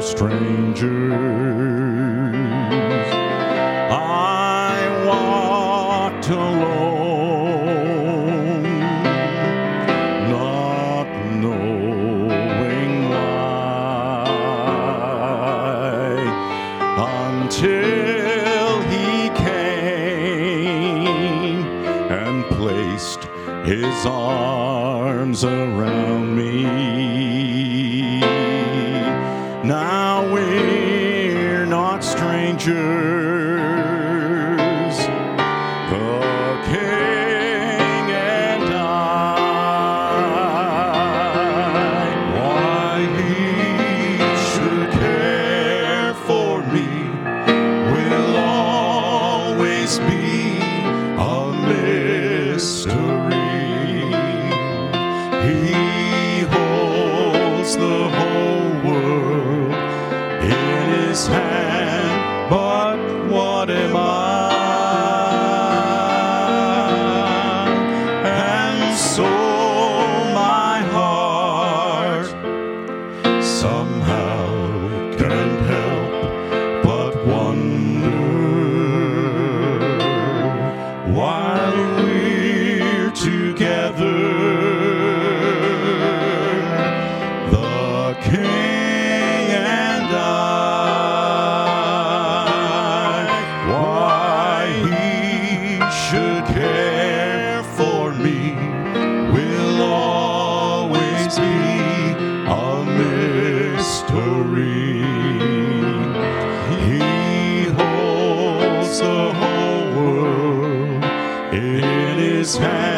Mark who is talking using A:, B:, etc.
A: we're strangers. I walked alone, not knowing why, until he came and placed his arms around me. Lord, my the whole world in his hand.